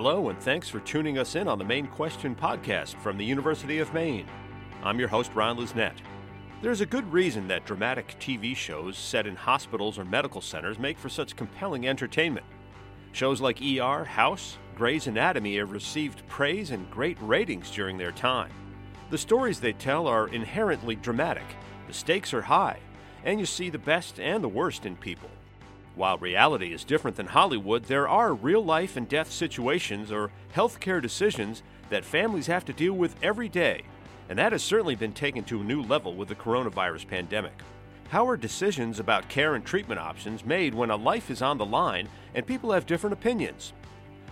Hello, and thanks for tuning us in on the Maine Question podcast from the University of Maine. I'm your host, Ron Lisnet. There's a good reason that dramatic TV shows set in hospitals or medical centers make for such compelling entertainment. Shows like ER, House, Grey's Anatomy have received praise and great ratings during their time. The stories they tell are inherently dramatic, the stakes are high, and you see the best and the worst in people. While reality is different than Hollywood, there are real life and death situations or healthcare decisions that families have to deal with every day, and that has certainly been taken to a new level with the coronavirus pandemic. How are decisions about care and treatment options made when a life is on the line and people have different opinions?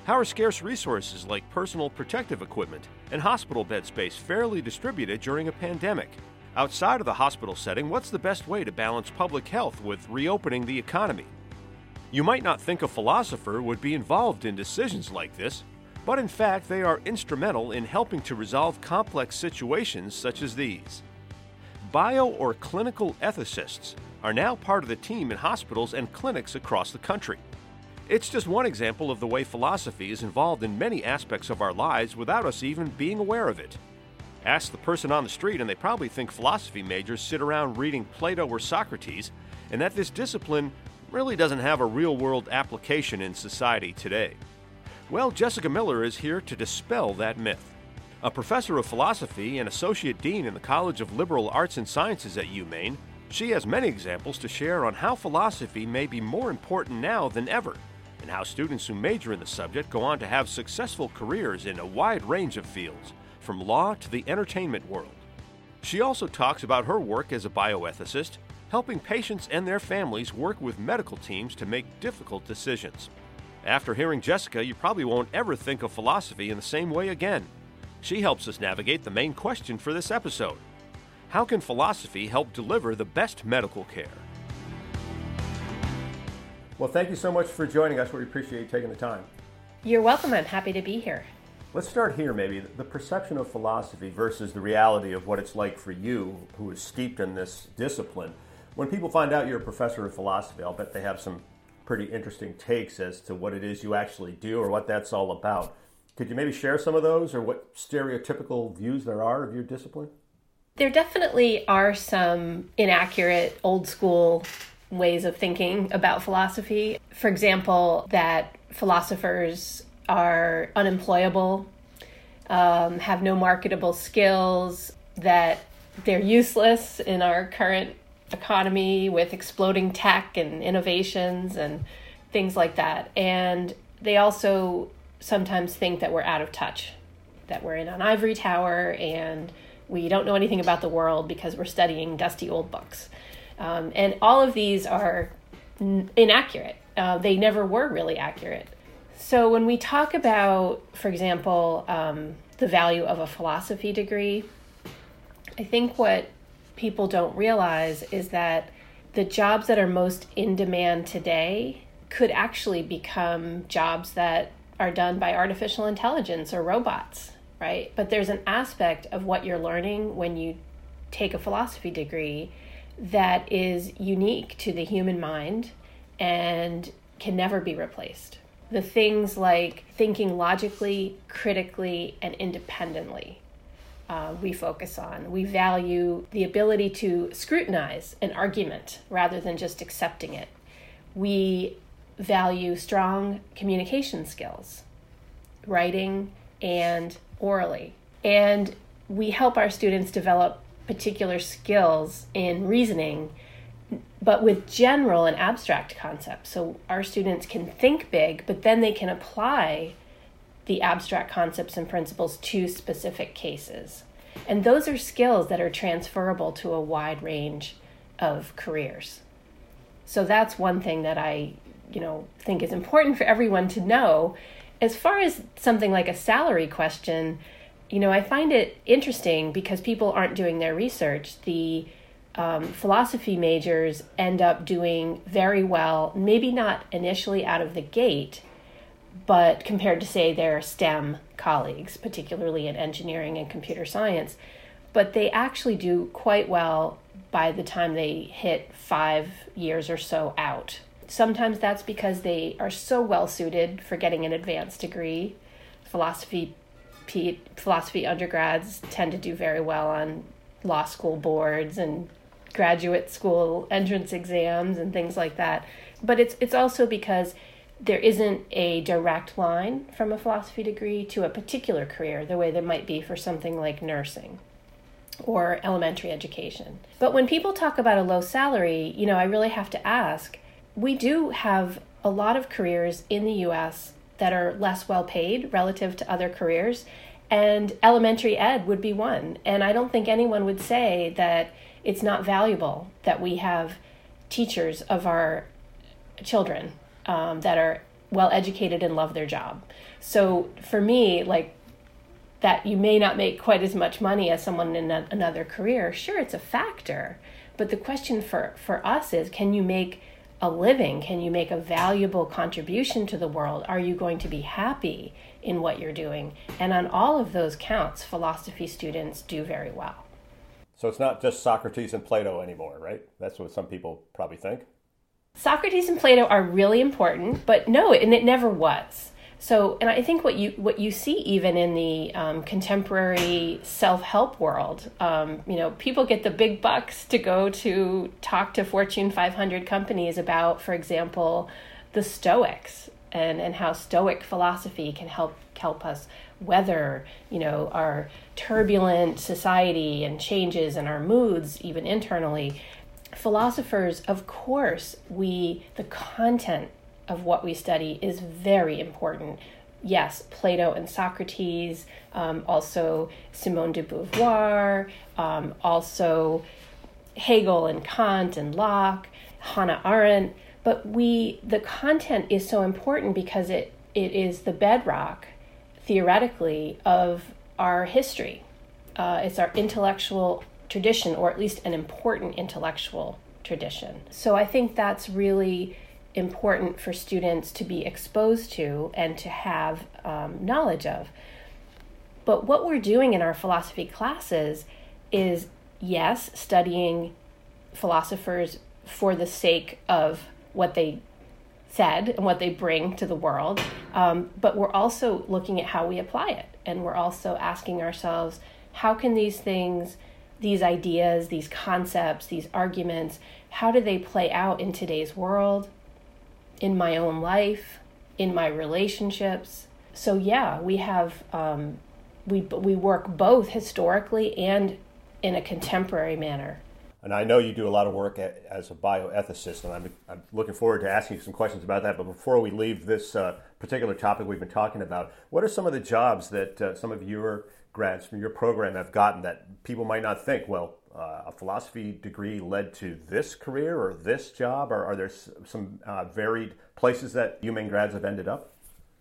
How are scarce resources like personal protective equipment and hospital bed space fairly distributed during a pandemic? Outside of the hospital setting, what's the best way to balance public health with reopening the economy? You might not think a philosopher would be involved in decisions like this, but in fact, they are instrumental in helping to resolve complex situations such as these. Bio or clinical ethicists are now part of the team in hospitals and clinics across the country. It's just one example of the way philosophy is involved in many aspects of our lives without us even being aware of it. Ask the person on the street, and they probably think philosophy majors sit around reading Plato or Socrates, and that this discipline really doesn't have a real world application in society today. Well, Jessica Miller is here to dispel that myth. A professor of philosophy and associate dean in the College of Liberal Arts and Sciences at UMaine, she has many examples to share on how philosophy may be more important now than ever and how students who major in the subject go on to have successful careers in a wide range of fields, from law to the entertainment world. She also talks about her work as a bioethicist, helping patients and their families work with medical teams to make difficult decisions. After hearing Jessica, you probably won't ever think of philosophy in the same way again. She helps us navigate the main question for this episode How can philosophy help deliver the best medical care? Well, thank you so much for joining us. We appreciate you taking the time. You're welcome. I'm happy to be here. Let's start here, maybe. The perception of philosophy versus the reality of what it's like for you, who is steeped in this discipline. When people find out you're a professor of philosophy, I'll bet they have some pretty interesting takes as to what it is you actually do or what that's all about. Could you maybe share some of those or what stereotypical views there are of your discipline? There definitely are some inaccurate, old school ways of thinking about philosophy. For example, that philosophers are unemployable, um, have no marketable skills, that they're useless in our current economy with exploding tech and innovations and things like that. And they also sometimes think that we're out of touch, that we're in an ivory tower and we don't know anything about the world because we're studying dusty old books. Um, and all of these are n- inaccurate. Uh, they never were really accurate. So when we talk about, for example, um, the value of a philosophy degree, I think what people don't realize is that the jobs that are most in demand today could actually become jobs that are done by artificial intelligence or robots, right? But there's an aspect of what you're learning when you take a philosophy degree that is unique to the human mind and can never be replaced. The things like thinking logically, critically, and independently, uh, we focus on. We value the ability to scrutinize an argument rather than just accepting it. We value strong communication skills, writing and orally. And we help our students develop particular skills in reasoning, but with general and abstract concepts. So our students can think big, but then they can apply the abstract concepts and principles to specific cases. And those are skills that are transferable to a wide range of careers. So that's one thing that I, you know, think is important for everyone to know. As far as something like a salary question, you know, I find it interesting because people aren't doing their research. The um, philosophy majors end up doing very well, maybe not initially out of the gate, but compared to, say, their STEM colleagues, particularly in engineering and computer science, but they actually do quite well by the time they hit five years or so out. Sometimes that's because they are so well suited for getting an advanced degree philosophy philosophy undergrads tend to do very well on law school boards and graduate school entrance exams and things like that. But it's it's also because there isn't a direct line from a philosophy degree to a particular career the way there might be for something like nursing or elementary education. But when people talk about a low salary, you know, I really have to ask, we do have a lot of careers in the US that are less well paid relative to other careers and elementary ed would be one. And I don't think anyone would say that it's not valuable that we have teachers of our children um, that are well educated and love their job. So for me, like that you may not make quite as much money as someone in a, another career, sure, it's a factor. But the question for, for us is can you make a living? Can you make a valuable contribution to the world? Are you going to be happy in what you're doing? And on all of those counts, philosophy students do very well. So it's not just Socrates and Plato anymore, right? That's what some people probably think. Socrates and Plato are really important, but no, and it never was. So, and I think what you what you see even in the um, contemporary self help world, um, you know, people get the big bucks to go to talk to Fortune 500 companies about, for example, the Stoics and and how Stoic philosophy can help help us weather, you know, our turbulent society and changes and our moods, even internally. Philosophers, of course, we the content of what we study is very important. Yes, Plato and Socrates, um, also Simone de Beauvoir, um, also Hegel and Kant and Locke, Hannah Arendt. But we, the content is so important because it, it is the bedrock, theoretically, of our history. Uh, it's our intellectual tradition, or at least an important intellectual tradition. So I think that's really important for students to be exposed to and to have um, knowledge of. But what we're doing in our philosophy classes is, yes, studying philosophers for the sake of what they said and what they bring to the world, um, but we're also looking at how we apply it. And we're also asking ourselves, how can these things, these ideas, these concepts, these arguments, how do they play out in today's world? in my own life, in my relationships. So yeah, we have um, we we work both historically and in a contemporary manner. And I know you do a lot of work at, as a bioethicist, and I'm, I'm, looking forward to asking you some questions about that. But before we leave this uh, particular topic we've been talking about, what are some of the jobs that uh, some of your grads from your program have gotten that people might not think, well, uh, a philosophy degree led to this career or this job? Or are there some uh, varied places that UMaine grads have ended up?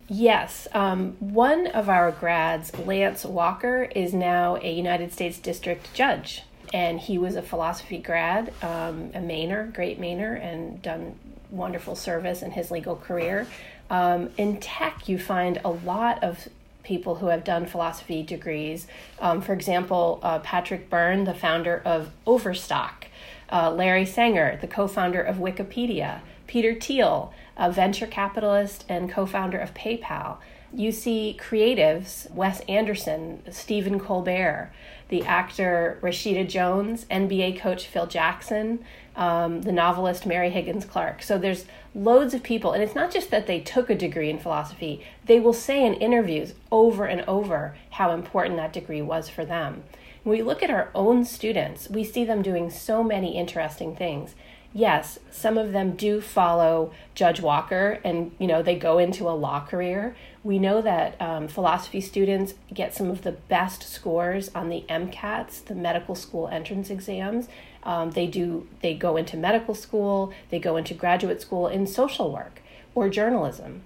Yes. Um, one of our grads, Lance Walker, is now a United States District Judge. And he was a philosophy grad, um, a Mainer, great Mainer, and done wonderful service in his legal career. Um, in tech, you find a lot of people who have done philosophy degrees. Um, for example, uh, Patrick Byrne, the founder of Overstock, uh, Larry Sanger, the co founder of Wikipedia, Peter Thiel, a venture capitalist and co founder of PayPal. You see creatives, Wes Anderson, Stephen Colbert, the actor Rashida Jones, NBA coach Phil Jackson, um, the novelist Mary Higgins Clark. So there's loads of people, and it's not just that they took a degree in philosophy, they will say in interviews over and over how important that degree was for them. When we look at our own students, we see them doing so many interesting things. Yes, some of them do follow Judge Walker and you know they go into a law career. We know that um, philosophy students get some of the best scores on the MCATs, the medical school entrance exams, um, they do they go into medical school, they go into graduate school in social work or journalism.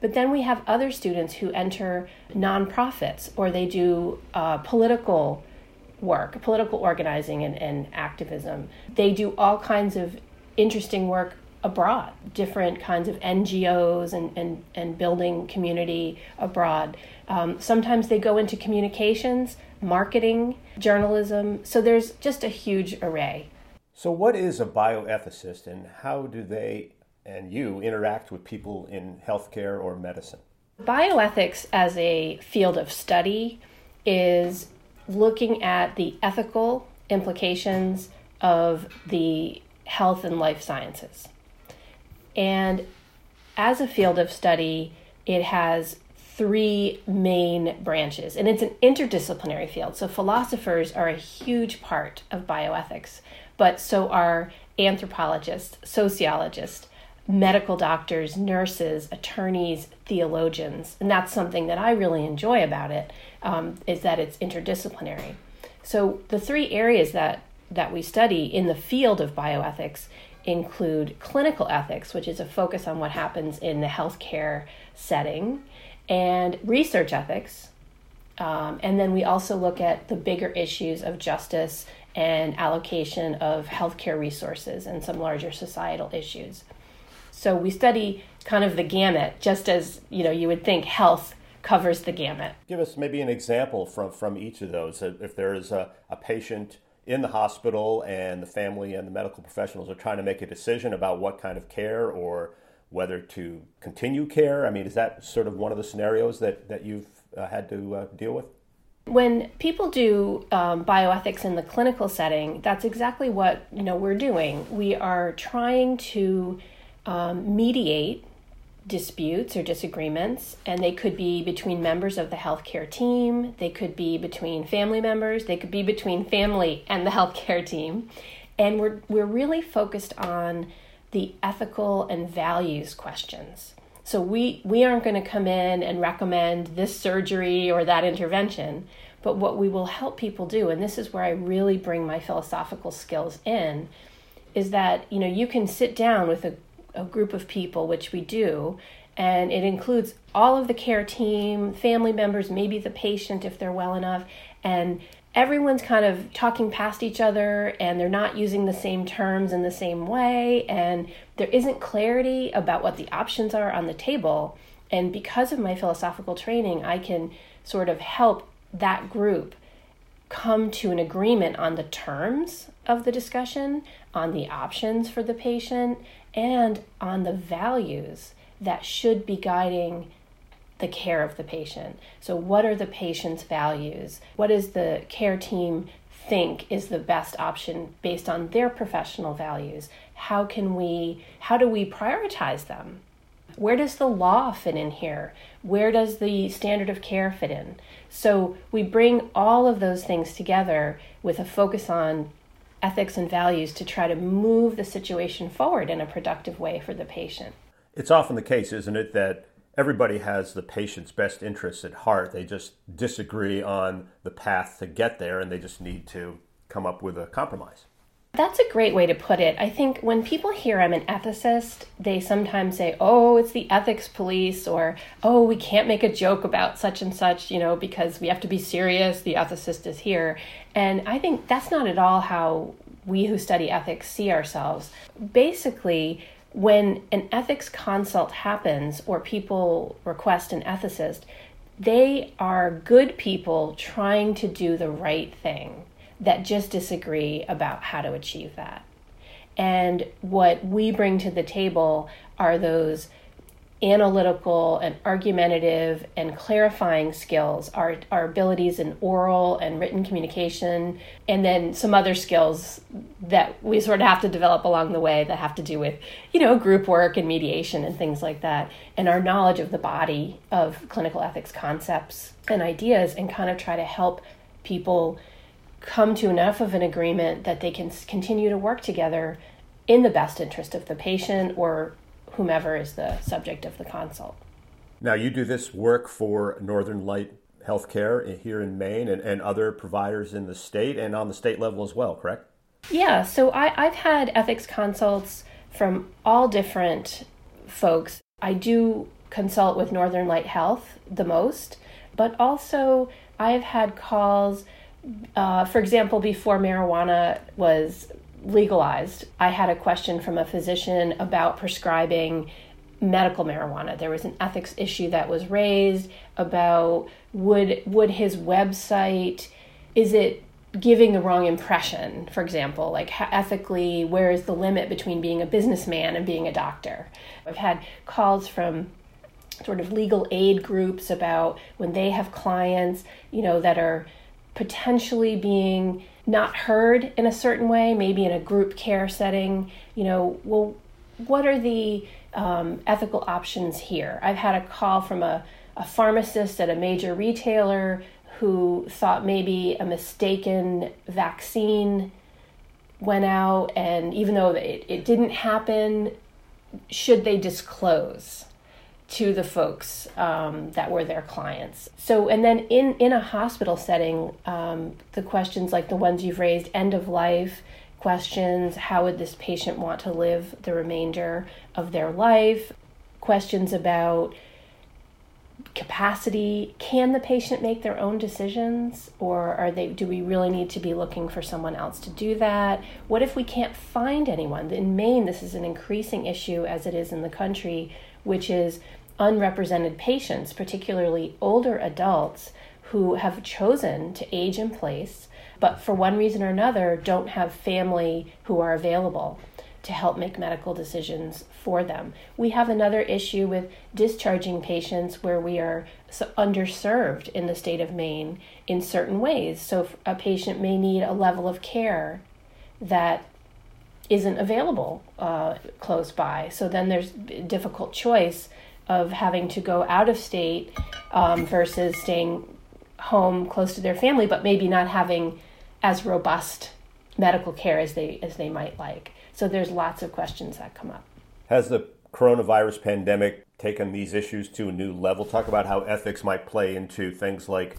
But then we have other students who enter nonprofits or they do uh, political work, political organizing and, and activism. They do all kinds of interesting work abroad, different kinds of NGOs and, and, and building community abroad. Um, sometimes they go into communications, marketing, journalism. So there's just a huge array. So, what is a bioethicist and how do they and you interact with people in healthcare or medicine? Bioethics as a field of study is looking at the ethical implications of the health and life sciences. And as a field of study, it has three main branches, and it's an interdisciplinary field. So, philosophers are a huge part of bioethics, but so are anthropologists, sociologists, medical doctors, nurses, attorneys, theologians, and that's something that I really enjoy about it um, is that it's interdisciplinary. So the three areas that that we study in the field of bioethics include clinical ethics, which is a focus on what happens in the healthcare setting, and research ethics. Um, and then we also look at the bigger issues of justice and allocation of healthcare resources and some larger societal issues. So we study kind of the gamut, just as you know you would think health covers the gamut. Give us maybe an example from from each of those. If there is a, a patient in the hospital and the family and the medical professionals are trying to make a decision about what kind of care or whether to continue care. I mean, is that sort of one of the scenarios that that you've uh, had to uh, deal with? When people do um, bioethics in the clinical setting, that's exactly what you know we're doing. We are trying to um, mediate disputes or disagreements, and they could be between members of the healthcare team, they could be between family members, they could be between family and the healthcare team. And we're, we're really focused on the ethical and values questions. So we, we aren't going to come in and recommend this surgery or that intervention, but what we will help people do, and this is where I really bring my philosophical skills in, is that you know you can sit down with a a group of people, which we do, and it includes all of the care team, family members, maybe the patient if they're well enough, and everyone's kind of talking past each other and they're not using the same terms in the same way, and there isn't clarity about what the options are on the table. And because of my philosophical training, I can sort of help that group come to an agreement on the terms of the discussion, on the options for the patient, and on the values that should be guiding the care of the patient. So, what are the patient's values? What does the care team think is the best option based on their professional values? How can we, how do we prioritize them? Where does the law fit in here? Where does the standard of care fit in? So, we bring all of those things together with a focus on ethics and values to try to move the situation forward in a productive way for the patient. It's often the case, isn't it, that everybody has the patient's best interests at heart. They just disagree on the path to get there and they just need to come up with a compromise. That's a great way to put it. I think when people hear I'm an ethicist, they sometimes say, oh, it's the ethics police, or oh, we can't make a joke about such and such, you know, because we have to be serious. The ethicist is here. And I think that's not at all how we who study ethics see ourselves. Basically, when an ethics consult happens or people request an ethicist, they are good people trying to do the right thing that just disagree about how to achieve that. And what we bring to the table are those analytical and argumentative and clarifying skills, our, our abilities in oral and written communication, and then some other skills that we sort of have to develop along the way that have to do with, you know, group work and mediation and things like that, and our knowledge of the body of clinical ethics concepts and ideas, and kind of try to help people come to enough of an agreement that they can continue to work together in the best interest of the patient or whomever is the subject of the consult. Now, you do this work for Northern Light Healthcare here in Maine and, and other providers in the state and on the state level as well, correct? Yeah, so I, I've had ethics consults from all different folks. I do consult with Northern Light Health the most, but also I've had calls uh, for example, before marijuana was legalized, I had a question from a physician about prescribing medical marijuana. There was an ethics issue that was raised about would would his website is it giving the wrong impression for example like ethically where is the limit between being a businessman and being a doctor i've had calls from sort of legal aid groups about when they have clients, you know, that are potentially being not heard in a certain way, maybe in a group care setting, you know, well, what are the um, ethical options here? I've had a call from a, a pharmacist at a major retailer who thought maybe a mistaken vaccine went out, and even though it, it didn't happen, should they disclose? To the folks um, that were their clients. So, and then in, in a hospital setting, um, the questions like the ones you've raised end of life questions how would this patient want to live the remainder of their life? Questions about capacity can the patient make their own decisions or are they do we really need to be looking for someone else to do that what if we can't find anyone in maine this is an increasing issue as it is in the country which is unrepresented patients, particularly older adults who have chosen to age in place, but for one reason or another don't have family who are available to help make medical decisions for them. We have another issue with discharging patients where we are underserved in the state of Maine in certain ways. So, a patient may need a level of care that isn't available uh, close by. So, then there's difficult choice of having to go out of state um, versus staying home close to their family, but maybe not having as robust medical care as they as they might like. So there's lots of questions that come up. Has the coronavirus pandemic taken these issues to a new level? Talk about how ethics might play into things like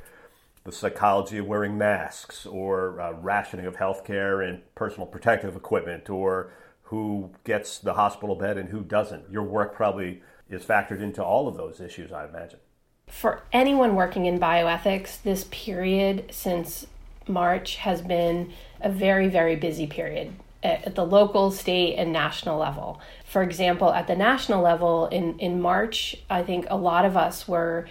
the psychology of wearing masks or uh, rationing of healthcare and personal protective equipment or who gets the hospital bed and who doesn't. Your work probably is factored into all of those issues, I imagine. For anyone working in bioethics, this period since March has been a very, very busy period at the local, state, and national level. For example, at the national level in, in March, I think a lot of us were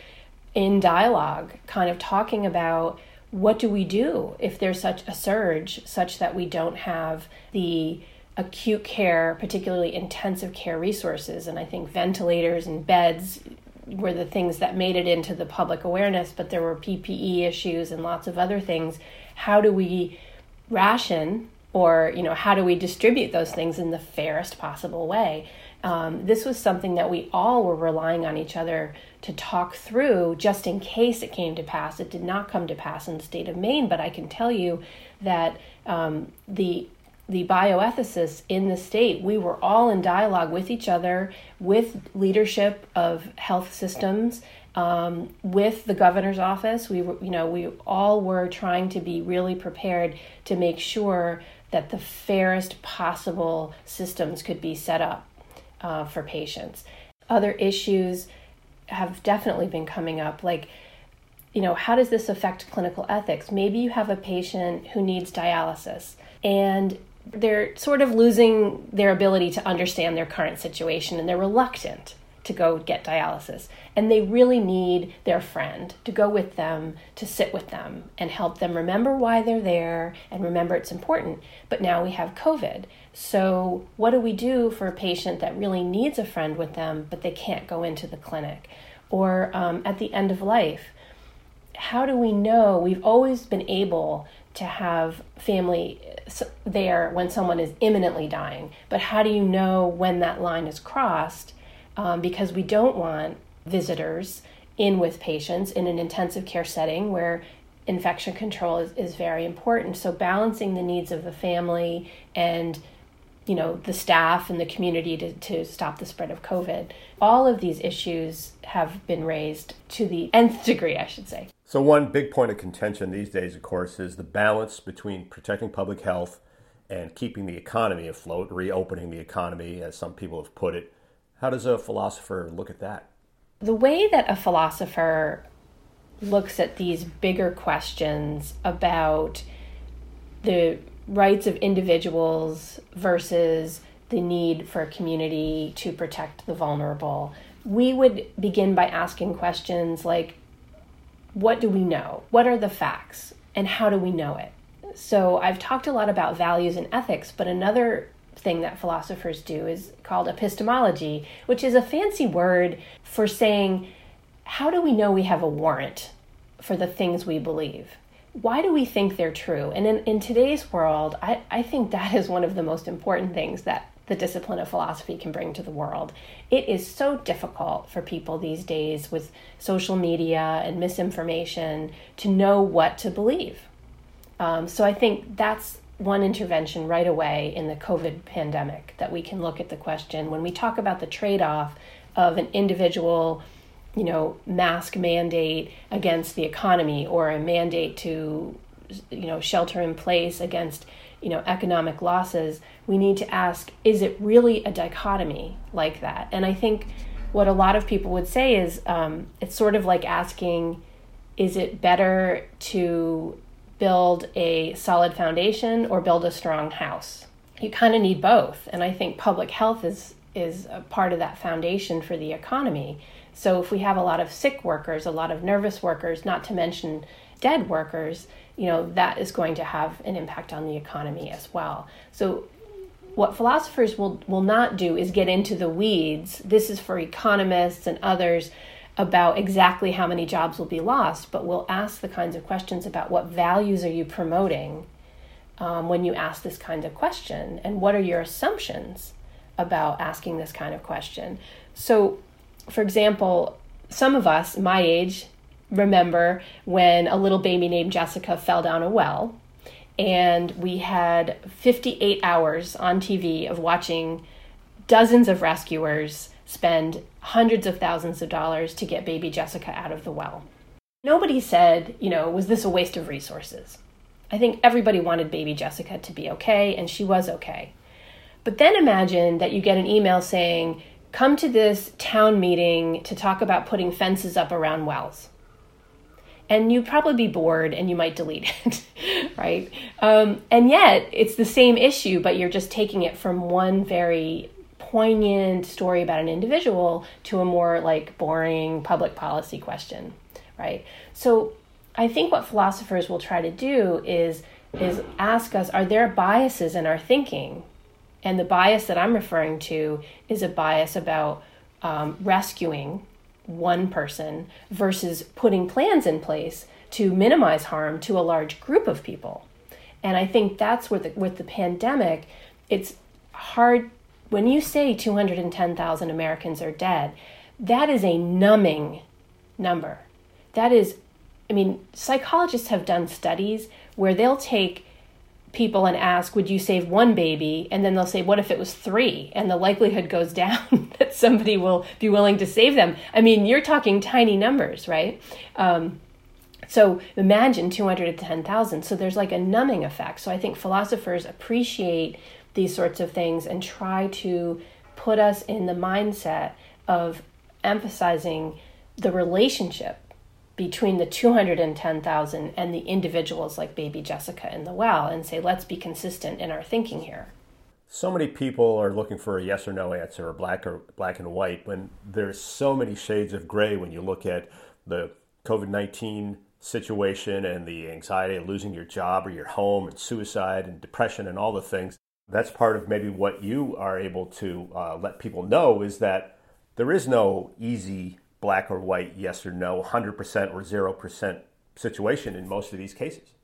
in dialogue, kind of talking about what do we do if there's such a surge, such that we don't have the acute care, particularly intensive care resources. And I think ventilators and beds were the things that made it into the public awareness, but there were PPE issues and lots of other things. How do we ration or, you know, how do we distribute those things in the fairest possible way? Um, this was something that we all were relying on each other to talk through just in case it came to pass. It did not come to pass in the state of Maine, but I can tell you that um, the the bioethicists in the state, we were all in dialogue with each other, with leadership of health systems, um, with the governor's office. We were, you know, we all were trying to be really prepared to make sure that the fairest possible systems could be set up uh, for patients. Other issues have definitely been coming up, like you know, how does this affect clinical ethics? Maybe you have a patient who needs dialysis and they're sort of losing their ability to understand their current situation and they're reluctant to go get dialysis. And they really need their friend to go with them, to sit with them, and help them remember why they're there and remember it's important. But now we have COVID. So, what do we do for a patient that really needs a friend with them, but they can't go into the clinic? Or um, at the end of life, how do we know we've always been able to have family there when someone is imminently dying. But how do you know when that line is crossed? Um, because we don't want visitors in with patients in an intensive care setting where infection control is, is very important. So balancing the needs of the family and you know the staff and the community to, to stop the spread of covid. All of these issues have been raised to the nth degree i should say. So one big point of contention these days of course is the balance between protecting public health and keeping the economy afloat reopening the economy as some people have put it. How does a philosopher look at that? The way that a philosopher looks at these bigger questions about the rights of individuals versus the need for a community to protect the vulnerable, we would begin by asking questions like what do we know? What are the facts? And how do we know it? So, I've talked a lot about values and ethics, but another thing that philosophers do is called epistemology, which is a fancy word for saying, how do we know we have a warrant for the things we believe? Why do we think they're true? And in, in today's world, I, I think that is one of the most important things that the discipline of philosophy can bring to the world. It is so difficult for people these days with social media and misinformation to know what to believe. Um, so I think that's one intervention right away in the COVID pandemic that we can look at the question when we talk about the trade off of an individual, you know, mask mandate against the economy or a mandate to, you know, shelter in place against, you know, economic losses, we need to ask is it really a dichotomy like that? And I think what a lot of people would say is um, it's sort of like asking is it better to build a solid foundation or build a strong house. You kind of need both, and I think public health is is a part of that foundation for the economy. So if we have a lot of sick workers, a lot of nervous workers, not to mention dead workers, you know, that is going to have an impact on the economy as well. So what philosophers will will not do is get into the weeds. This is for economists and others about exactly how many jobs will be lost, but we'll ask the kinds of questions about what values are you promoting um, when you ask this kind of question, and what are your assumptions about asking this kind of question. So, for example, some of us, my age, remember when a little baby named Jessica fell down a well, and we had 58 hours on TV of watching dozens of rescuers spend hundreds of thousands of dollars to get baby Jessica out of the well. Nobody said, you know, was this a waste of resources? I think everybody wanted baby Jessica to be okay, and she was okay. But then imagine that you get an email saying, come to this town meeting to talk about putting fences up around wells. And you'd probably be bored and you might delete it, right? Um, and yet, it's the same issue, but you're just taking it from one very poignant story about an individual to a more like boring public policy question, right? So I think what philosophers will try to do is is ask us are there biases in our thinking? And the bias that I'm referring to is a bias about um, rescuing one person versus putting plans in place to minimize harm to a large group of people. And I think that's where the, with the pandemic, it's hard when you say 210,000 Americans are dead, that is a numbing number. That is, I mean, psychologists have done studies where they'll take people and ask, Would you save one baby? And then they'll say, What if it was three? And the likelihood goes down that somebody will be willing to save them. I mean, you're talking tiny numbers, right? Um, so imagine 210,000. So there's like a numbing effect. So I think philosophers appreciate these sorts of things and try to put us in the mindset of emphasizing the relationship between the 210,000 and the individuals like baby Jessica in the well and say, let's be consistent in our thinking here. So many people are looking for a yes or no answer, or black or black and white, when there's so many shades of gray when you look at the COVID 19 situation and the anxiety of losing your job or your home and suicide and depression and all the things that's part of maybe what you are able to uh, let people know is that there is no easy black or white, yes or no, 100% or 0% situation in most of these cases.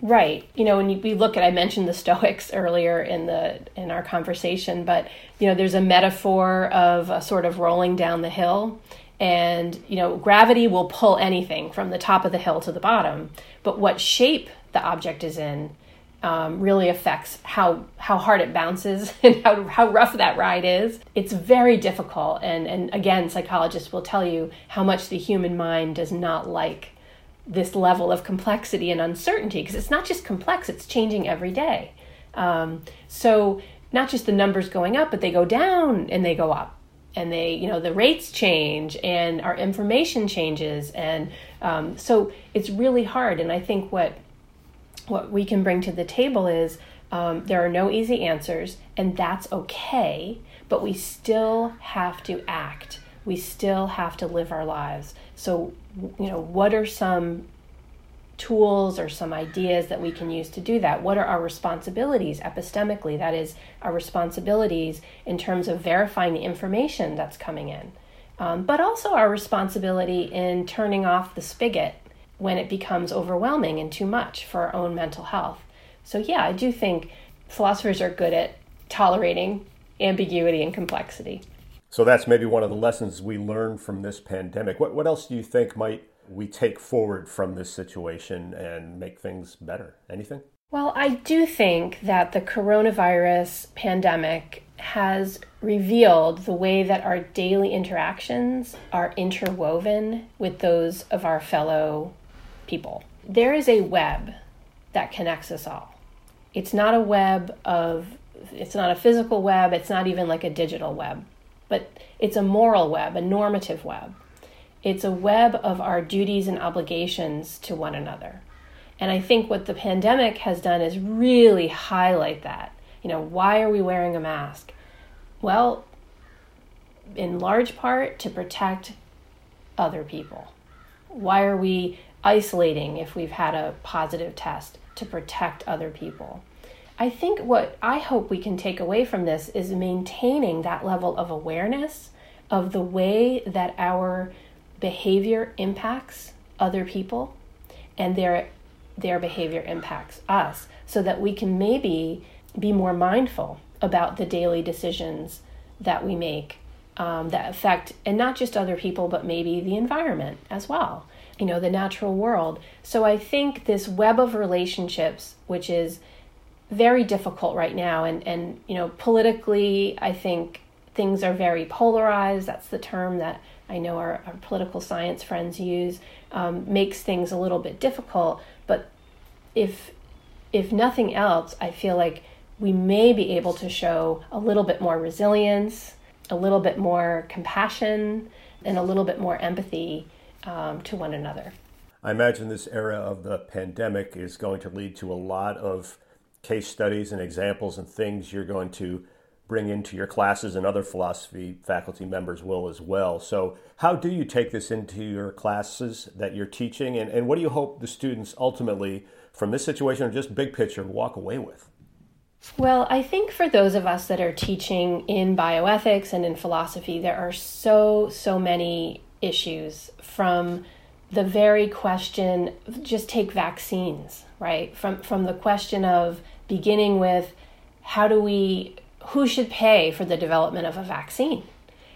Right. You know, when we look at, I mentioned the Stoics earlier in the in our conversation, but you know, there's a metaphor of a sort of rolling down the hill, and you know, gravity will pull anything from the top of the hill to the bottom, but what shape the object is in um, really affects how how hard it bounces and how how rough that ride is. It's very difficult, and and again, psychologists will tell you how much the human mind does not like this level of complexity and uncertainty because it's not just complex; it's changing every day. Um, so not just the numbers going up, but they go down and they go up and they you know the rates change and our information changes and um, so it's really hard and i think what what we can bring to the table is um, there are no easy answers, and that's okay, but we still have to act. We still have to live our lives. So, you know, what are some tools or some ideas that we can use to do that. What are our responsibilities epistemically? That is, our responsibilities in terms of verifying the information that's coming in, um, but also our responsibility in turning off the spigot when it becomes overwhelming and too much for our own mental health. So, yeah, I do think philosophers are good at tolerating ambiguity and complexity. So, that's maybe one of the lessons we learned from this pandemic. What, what else do you think might we take forward from this situation and make things better? Anything? Well, I do think that the coronavirus pandemic has revealed the way that our daily interactions are interwoven with those of our fellow people. There is a web that connects us all. It's not a web of, it's not a physical web, it's not even like a digital web, but it's a moral web, a normative web. It's a web of our duties and obligations to one another. And I think what the pandemic has done is really highlight that. You know, why are we wearing a mask? Well, in large part to protect other people. Why are we isolating if we've had a positive test? To protect other people. I think what I hope we can take away from this is maintaining that level of awareness of the way that our behavior impacts other people and their their behavior impacts us so that we can maybe be more mindful about the daily decisions that we make um, that affect and not just other people but maybe the environment as well you know the natural world so i think this web of relationships which is very difficult right now and and you know politically i think things are very polarized that's the term that I know our, our political science friends use um, makes things a little bit difficult. But if if nothing else, I feel like we may be able to show a little bit more resilience, a little bit more compassion, and a little bit more empathy um, to one another. I imagine this era of the pandemic is going to lead to a lot of case studies and examples and things you're going to bring into your classes and other philosophy faculty members will as well. So, how do you take this into your classes that you're teaching, and, and what do you hope the students ultimately, from this situation or just big picture, walk away with? Well, I think for those of us that are teaching in bioethics and in philosophy, there are so, so many issues from the very question just take vaccines right from from the question of beginning with how do we who should pay for the development of a vaccine?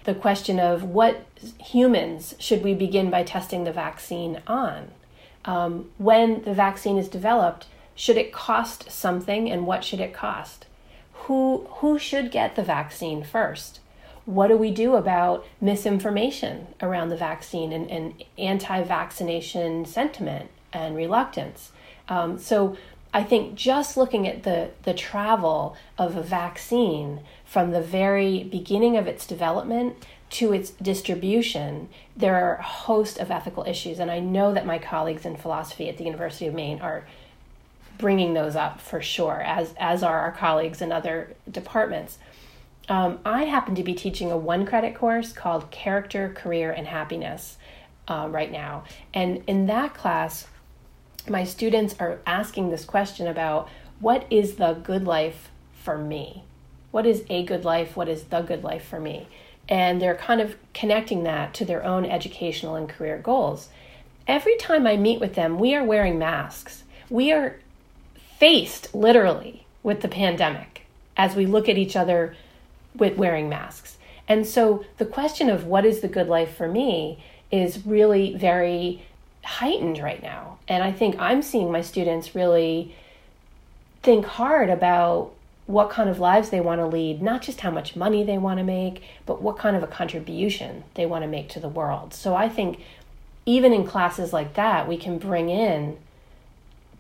The question of what humans should we begin by testing the vaccine on? Um, when the vaccine is developed, should it cost something and what should it cost? Who, who should get the vaccine first? What do we do about misinformation around the vaccine and, and anti vaccination sentiment and reluctance? Um, so, I think just looking at the, the travel of a vaccine from the very beginning of its development to its distribution, there are a host of ethical issues. And I know that my colleagues in philosophy at the University of Maine are bringing those up for sure, as, as are our colleagues in other departments. Um, I happen to be teaching a one credit course called Character, Career, and Happiness uh, right now. And in that class, my students are asking this question about what is the good life for me? What is a good life? What is the good life for me? And they're kind of connecting that to their own educational and career goals. Every time I meet with them, we are wearing masks. We are faced literally with the pandemic as we look at each other with wearing masks. And so the question of what is the good life for me is really very heightened right now. And I think I'm seeing my students really think hard about what kind of lives they want to lead, not just how much money they want to make, but what kind of a contribution they want to make to the world. So I think even in classes like that, we can bring in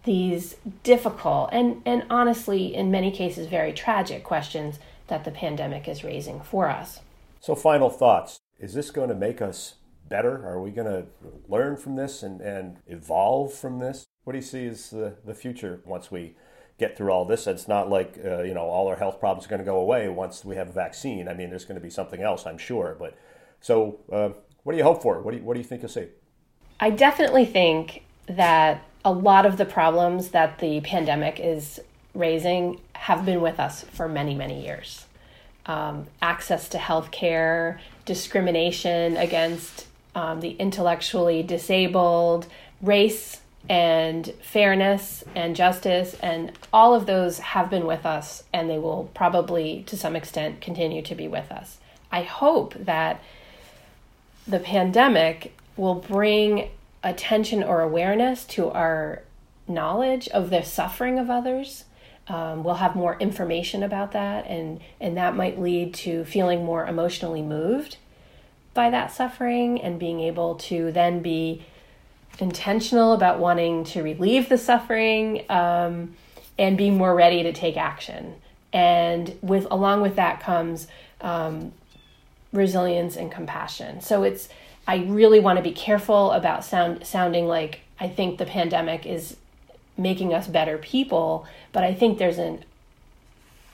these difficult and, and honestly, in many cases, very tragic questions that the pandemic is raising for us. So, final thoughts. Is this going to make us better? Are we going to learn from this and, and evolve from this? What do you see as the, the future once we get through all this? It's not like, uh, you know, all our health problems are going to go away once we have a vaccine. I mean, there's going to be something else, I'm sure. But so, uh, what do you hope for? What do you, what do you think you'll see? I definitely think that a lot of the problems that the pandemic is raising have been with us for many, many years. Um, access to health care, discrimination against um, the intellectually disabled, race and fairness and justice, and all of those have been with us, and they will probably, to some extent, continue to be with us. I hope that the pandemic will bring attention or awareness to our knowledge of the suffering of others. Um, we'll have more information about that, and, and that might lead to feeling more emotionally moved by that suffering and being able to then be intentional about wanting to relieve the suffering um, and being more ready to take action. And with along with that comes um, resilience and compassion. So it's I really want to be careful about sound sounding like I think the pandemic is making us better people, but I think there's an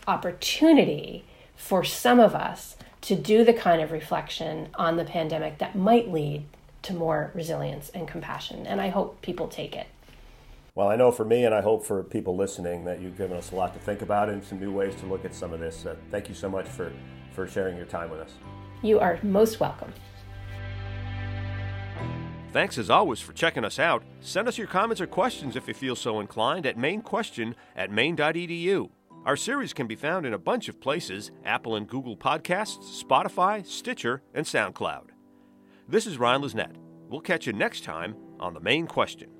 opportunity for some of us to do the kind of reflection on the pandemic that might lead to more resilience and compassion. And I hope people take it. Well, I know for me, and I hope for people listening, that you've given us a lot to think about and some new ways to look at some of this. Uh, thank you so much for, for sharing your time with us. You are most welcome. Thanks as always for checking us out. Send us your comments or questions if you feel so inclined at mainequestion at maine.edu. Our series can be found in a bunch of places Apple and Google Podcasts, Spotify, Stitcher, and SoundCloud. This is Ron Lisnet. We'll catch you next time on The Maine Question.